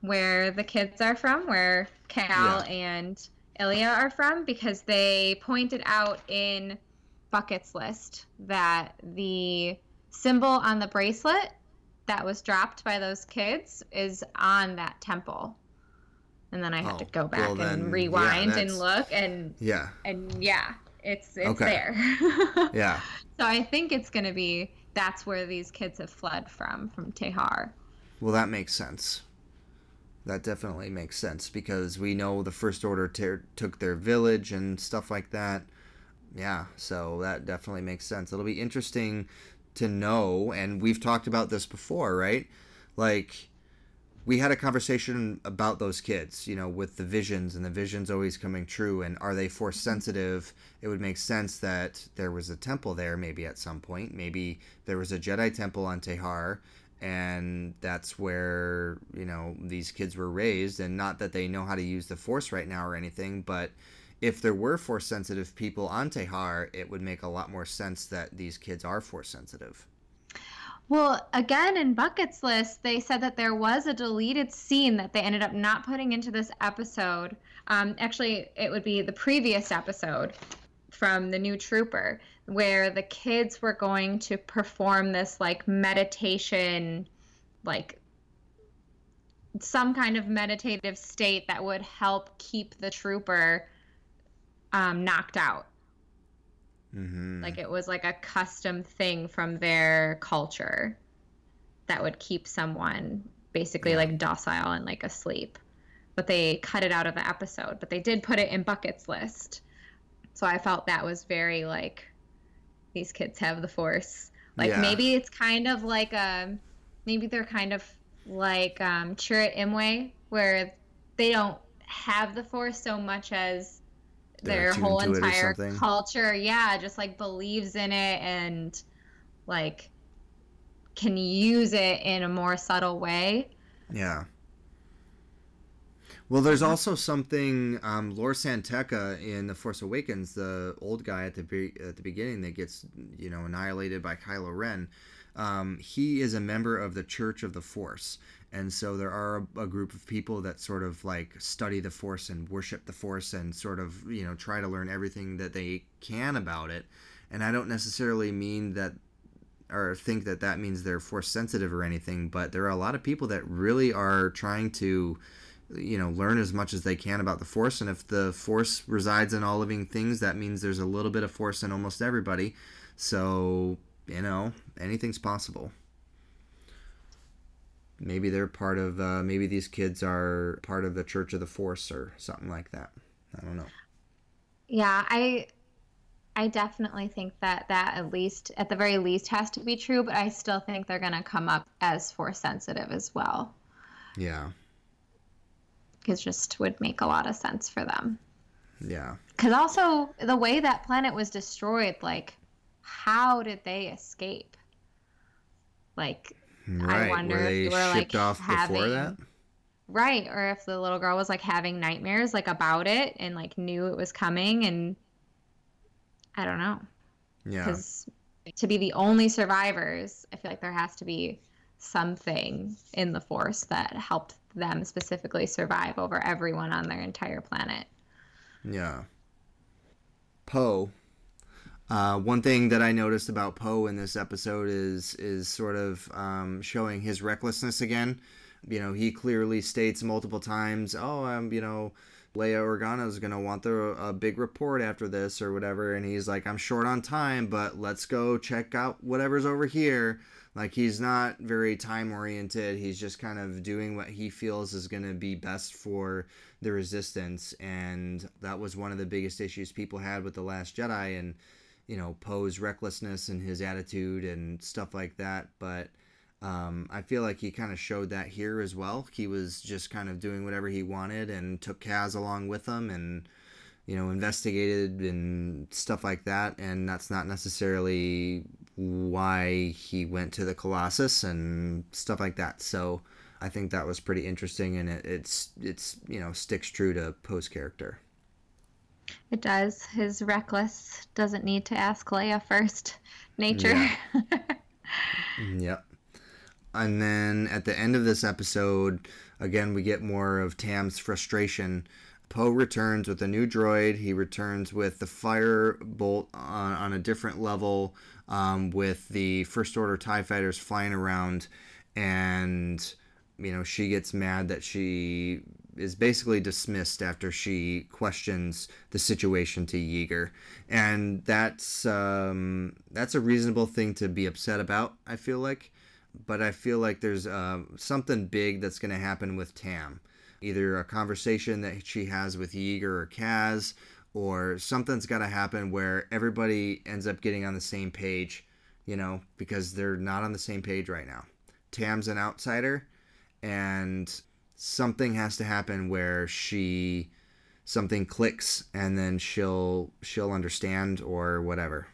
where the kids are from, where Kel Yeah. and Eila are from, because they pointed out in Bucket's list that the symbol on the bracelet that was dropped by those kids is on that temple. And then I had to Oh, go back well then, and yeah, rewind and look and yeah, and yeah, it's it's Okay. there. yeah. so I think it's gonna be that's where these kids have fled from from Tehar. Well, that makes sense. That definitely makes sense because we know the First Order ter- took their village and stuff like that. Yeah, so that definitely makes sense. It'll be interesting to know, and we've talked about this before, right? Like, we had a conversation about those kids, you know, with the visions and the visions always coming true. And are they force sensitive? It would make sense that there was a temple there, maybe at some point. Maybe there was a Jedi temple on Tehar, and that's where, you know, these kids were raised. And not that they know how to use the force right now or anything, but if there were force sensitive people on Tehar, it would make a lot more sense that these kids are force sensitive. Well, again in Bucket's list, they said that there was a deleted scene that they ended up not putting into this episode. Um, actually, it would be the previous episode from the new trooper where the kids were going to perform this like meditation like some kind of meditative state that would help keep the trooper um, knocked out Mm-hmm. like it was like a custom thing from their culture that would keep someone basically Yeah. like docile and like asleep but they cut it out of the episode. But they did put it in Bucket's list. So I felt that was very like these kids have the force. Like Yeah. maybe it's kind of like a maybe they're kind of like um Chirrut Imwe where they don't have the force so much as They're their whole to it or entire culture, yeah, just like believes in it and like can use it in a more subtle way. Yeah. Well, there's also something um, Lor San Tekka in The Force Awakens, the old guy at the be- at the beginning that gets you know annihilated by Kylo Ren. Um, he is a member of the Church of the Force, and so there are a, a group of people that sort of like study the Force and worship the Force and sort of you know try to learn everything that they can about it. And I don't necessarily mean that or think that that means they're force sensitive or anything, but there are a lot of people that really are trying to, you know, learn as much as they can about the force. And if the force resides in all living things, that means there's a little bit of force in almost everybody. So, you know, anything's possible. Maybe they're part of, uh, maybe these kids are part of the Church of the Force or something like that. I don't know. Yeah, I I definitely think that that at least at the very least has to be true, but I still think they're going to come up as force sensitive as well. Yeah. It just would make a lot of sense for them. Yeah. Cuz also the way that planet was destroyed, like how did they escape? Like Right. wonder were if they they were, shipped like, off before having- that? Right, or if the little girl was like having nightmares like about it and like knew it was coming and I don't know. Yeah. Because to be the only survivors, I feel like there has to be something in the force that helped them specifically survive over everyone on their entire planet. Yeah. Poe. Uh, one thing that I noticed about Poe in this episode is is sort of um, showing his recklessness again. You know, he clearly states multiple times, "Oh, um, you know, Leia Organa is gonna want the, a big report after this or whatever," and he's like, "I'm short on time, but let's go check out whatever's over here." Like he's not very time oriented. He's just kind of doing what he feels is going to be best for the resistance, and that was one of the biggest issues people had with the Last Jedi, and you know Poe's recklessness and his attitude and stuff like that. But um, I feel like he kind of showed that here as well. He was just kind of doing whatever he wanted and took Kaz along with him, and you know investigated and stuff like that. And that's not necessarily why he went to the Colossus and stuff like that. So I think that was pretty interesting, and it, it's it's you know sticks true to Poe's character. It does. His reckless doesn't need to ask Leia first. Nature. Yeah. Mm, yep. And then at the end of this episode, again, we get more of Tam's frustration. Poe returns with a new droid. He returns with the Fireball on, on a different level, um, with the First Order TIE fighters flying around. And, you know, she gets mad that she is basically dismissed after she questions the situation to Yeager, and that's um, that's a reasonable thing to be upset about. I feel like, but I feel like there's uh, something big that's going to happen with Tam, either a conversation that she has with Yeager or Kaz, or something's got to happen where everybody ends up getting on the same page, you know, because they're not on the same page right now. Tam's an outsider, and something has to happen where she something clicks and then she'll she'll understand or whatever.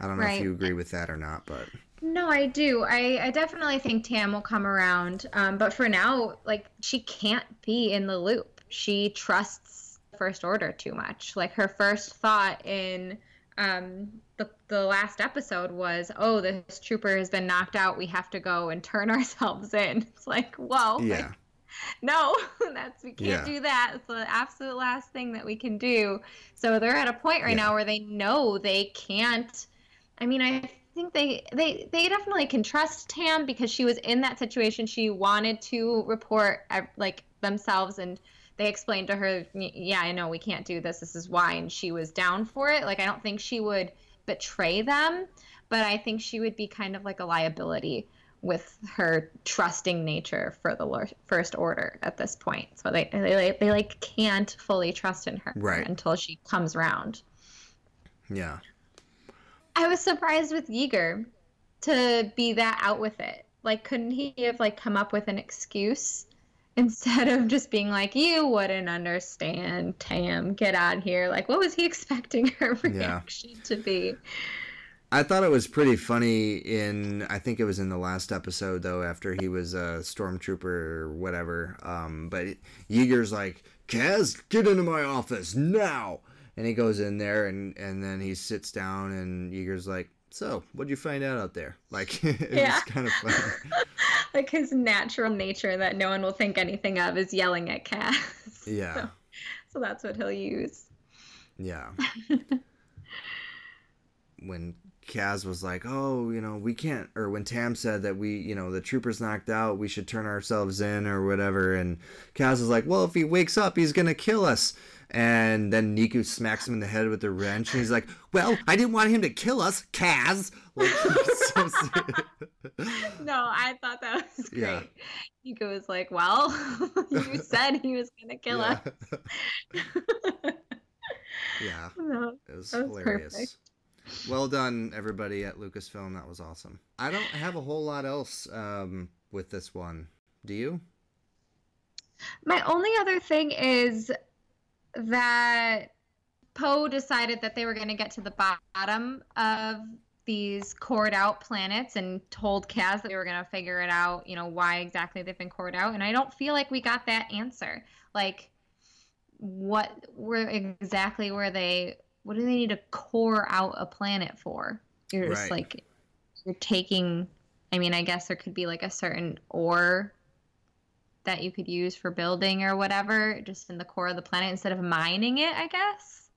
I don't know Right. if you agree with that or not, but No, I do. I, I definitely think Tam will come around. Um, but for now, like, she can't be in the loop. She trusts First Order too much. Like, her first thought in um, the, the last episode was, oh, this trooper has been knocked out. We have to go and turn ourselves in. It's like, whoa. like, yeah. no that's we can't Yeah. do that it's the absolute last thing that we can do so they're at a point right Yeah. now where they know they can't i mean i think they they they definitely can trust tam because she was in that situation she wanted to report uh, like themselves and they explained to her yeah i know we can't do this this is why and she was down for it like i don't think she would betray them but i think she would be kind of like a liability with her trusting nature for the First Order at this point. So they, they they like can't fully trust in her Right. until she comes around. Yeah. I was surprised with Yeager to be that out with it. Like, couldn't he have like come up with an excuse instead of just being like, "You wouldn't understand, Tam, get out here"? Like, what was he expecting her reaction to be? I thought it was pretty funny in I think it was in the last episode though after he was a stormtrooper or whatever. Um, but Yeager's like, Kaz, get into my office now, and he goes in there and and then he sits down and Yeager's like, so what'd you find out out there? Like it's Yeah. kind of funny. Like his natural nature that no one will think anything of is yelling at Kaz. Yeah, So, so that's what he'll use. yeah. when Kaz was like, "Oh, you know, we can't," or when Tam said that we, you know, the trooper's knocked out, we should turn ourselves in or whatever, and Kaz was like, "Well, if he wakes up, he's gonna kill us." And then Neeku smacks him in the head with a wrench, and he's like, "Well, I didn't want him to kill us, Kaz." Like, so. No, I thought that was great. Yeah. Neeku was like, "Well, you said he was gonna kill yeah. us." yeah, No, it was was hilarious. perfect. Well done, everybody at Lucasfilm. That was awesome. I don't have a whole lot else um, with this one. Do you? My only other thing is that Poe decided that they were going to get to the bottom of these cored out planets and told Kaz that they were going to figure it out, you know, why exactly they've been cored out. And I don't feel like we got that answer. Like, what were exactly were they, what do they need to core out a planet for? You're just Right. like, you're taking, I mean, I guess there could be like a certain ore that you could use for building or whatever, just in the core of the planet instead of mining it, I guess.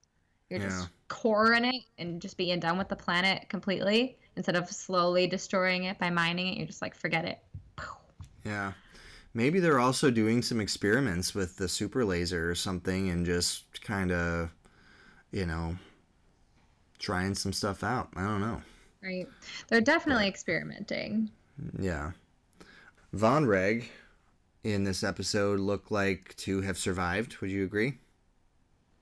You're Yeah. just coring it and just being done with the planet completely instead of slowly destroying it by mining it. You're just like, forget it. Yeah. Maybe they're also doing some experiments with the super laser or something and just kind of, you know, trying some stuff out. I don't know. Right. They're definitely experimenting. Yeah. Vonreg in this episode look like to have survived. Would you agree?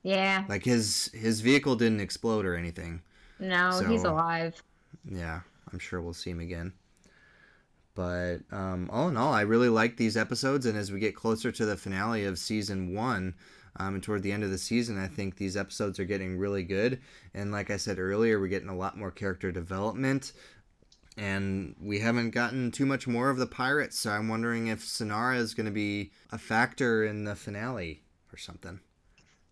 Yeah. Like his his vehicle didn't explode or anything. No, he's alive. Yeah, I'm sure we'll see him again. But um, all in all, I really like these episodes, and as we get closer to the finale of season one, um, and toward the end of the season, I think these episodes are getting really good. And like I said earlier, we're getting a lot more character development, and we haven't gotten too much more of the pirates. So I'm wondering if Synara is going to be a factor in the finale or something.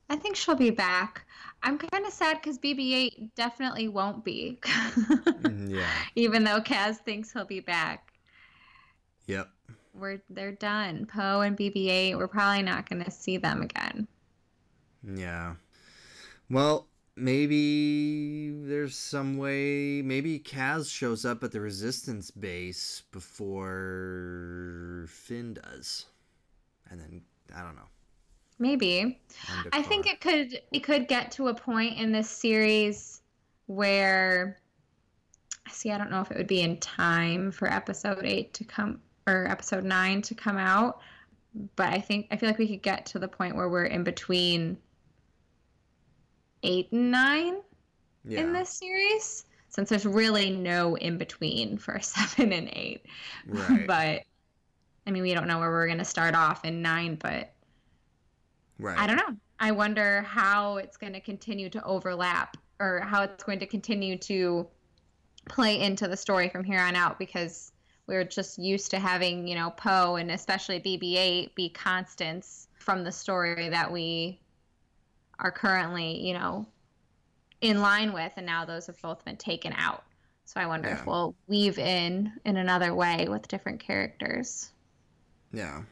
I think she'll be back. I'm kind of sad because BB-8 definitely won't be. Mm, yeah. Even though Kaz thinks he'll be back. Yep. We're they're done. Poe and BB-8. We're probably not going to see them again. Yeah. Well, maybe there's some way. Maybe Kaz shows up at the Resistance base before Finn does, and then I don't know. Maybe. I think it could it could get to a point in this series where I see, I don't know if it would be in time for episode 8 to come or episode 9 to come out, but I think I feel like we could get to the point where we're in between 8 and 9 Yeah. in this series since there's really no in between for 7 and 8. Right. but I mean, we don't know where we're going to start off in 9, but right. I don't know. I wonder how it's going to continue to overlap or how it's going to continue to play into the story from here on out because we're just used to having, you know, Poe and especially BB 8 be constants from the story that we are currently, you know, in line with. And now those have both been taken out. So I wonder Yeah. if we'll weave in in another way with different characters. Yeah.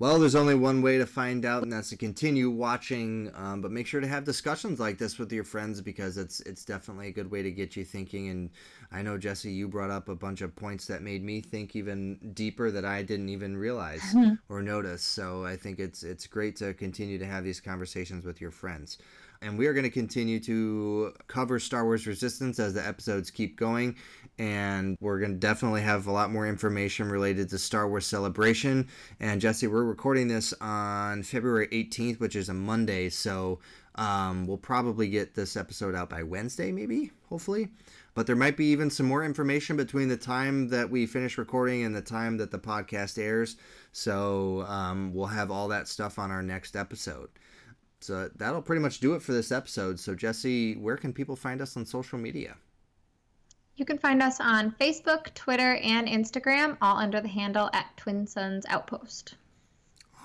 Well, there's only one way to find out, and that's to continue watching. Um, but make sure to have discussions like this with your friends because it's it's definitely a good way to get you thinking. And I know Jesse, you brought up a bunch of points that made me think even deeper that I didn't even realize or notice. So I think it's it's great to continue to have these conversations with your friends. And we are going to continue to cover Star Wars Resistance as the episodes keep going. And we're going to definitely have a lot more information related to Star Wars Celebration. And Jesse, we're recording this on February 18th, which is a Monday. So um, we'll probably get this episode out by Wednesday, maybe, hopefully. But there might be even some more information between the time that we finish recording and the time that the podcast airs. So um, we'll have all that stuff on our next episode. So that'll pretty much do it for this episode. So, Jesse, where can people find us on social media? You can find us on Facebook, Twitter, and Instagram, all under the handle at Twin Suns Outpost.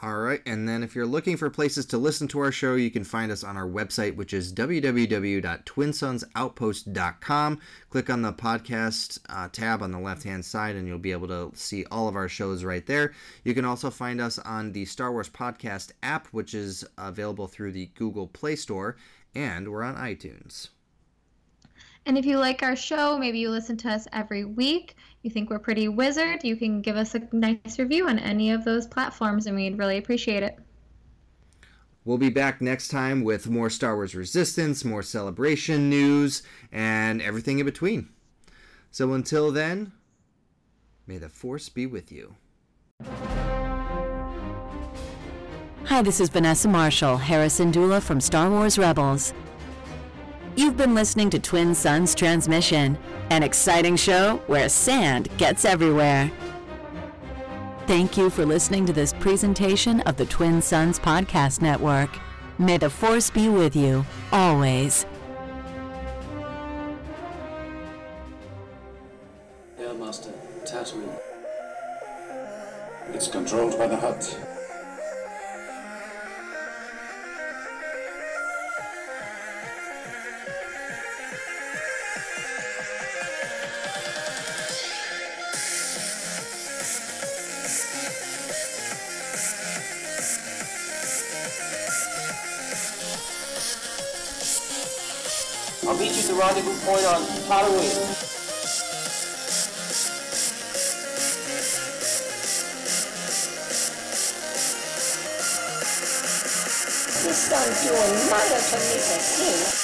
All right, and then if you're looking for places to listen to our show, you can find us on our website, which is www.twinsunsoutpost.com. Click on the podcast uh, tab on the left hand side, and you'll be able to see all of our shows right there. You can also find us on the Star Wars Podcast app, which is available through the Google Play Store, and we're on iTunes. And if you like our show, maybe you listen to us every week, you think we're pretty wizard, you can give us a nice review on any of those platforms, and we'd really appreciate it. We'll be back next time with more Star Wars Resistance, more celebration news, and everything in between. So until then, may the Force be with you. Hi, this is Vanessa Marshall, Hera Syndulla from Star Wars Rebels. You've been listening to Twin Suns Transmission, an exciting show where sand gets everywhere. Thank you for listening to this presentation of the Twin Suns Podcast Network. May the Force be with you, always. Airmaster, Tatooine. It's controlled by the Hutt. Rendezvous point on done doing murder to me.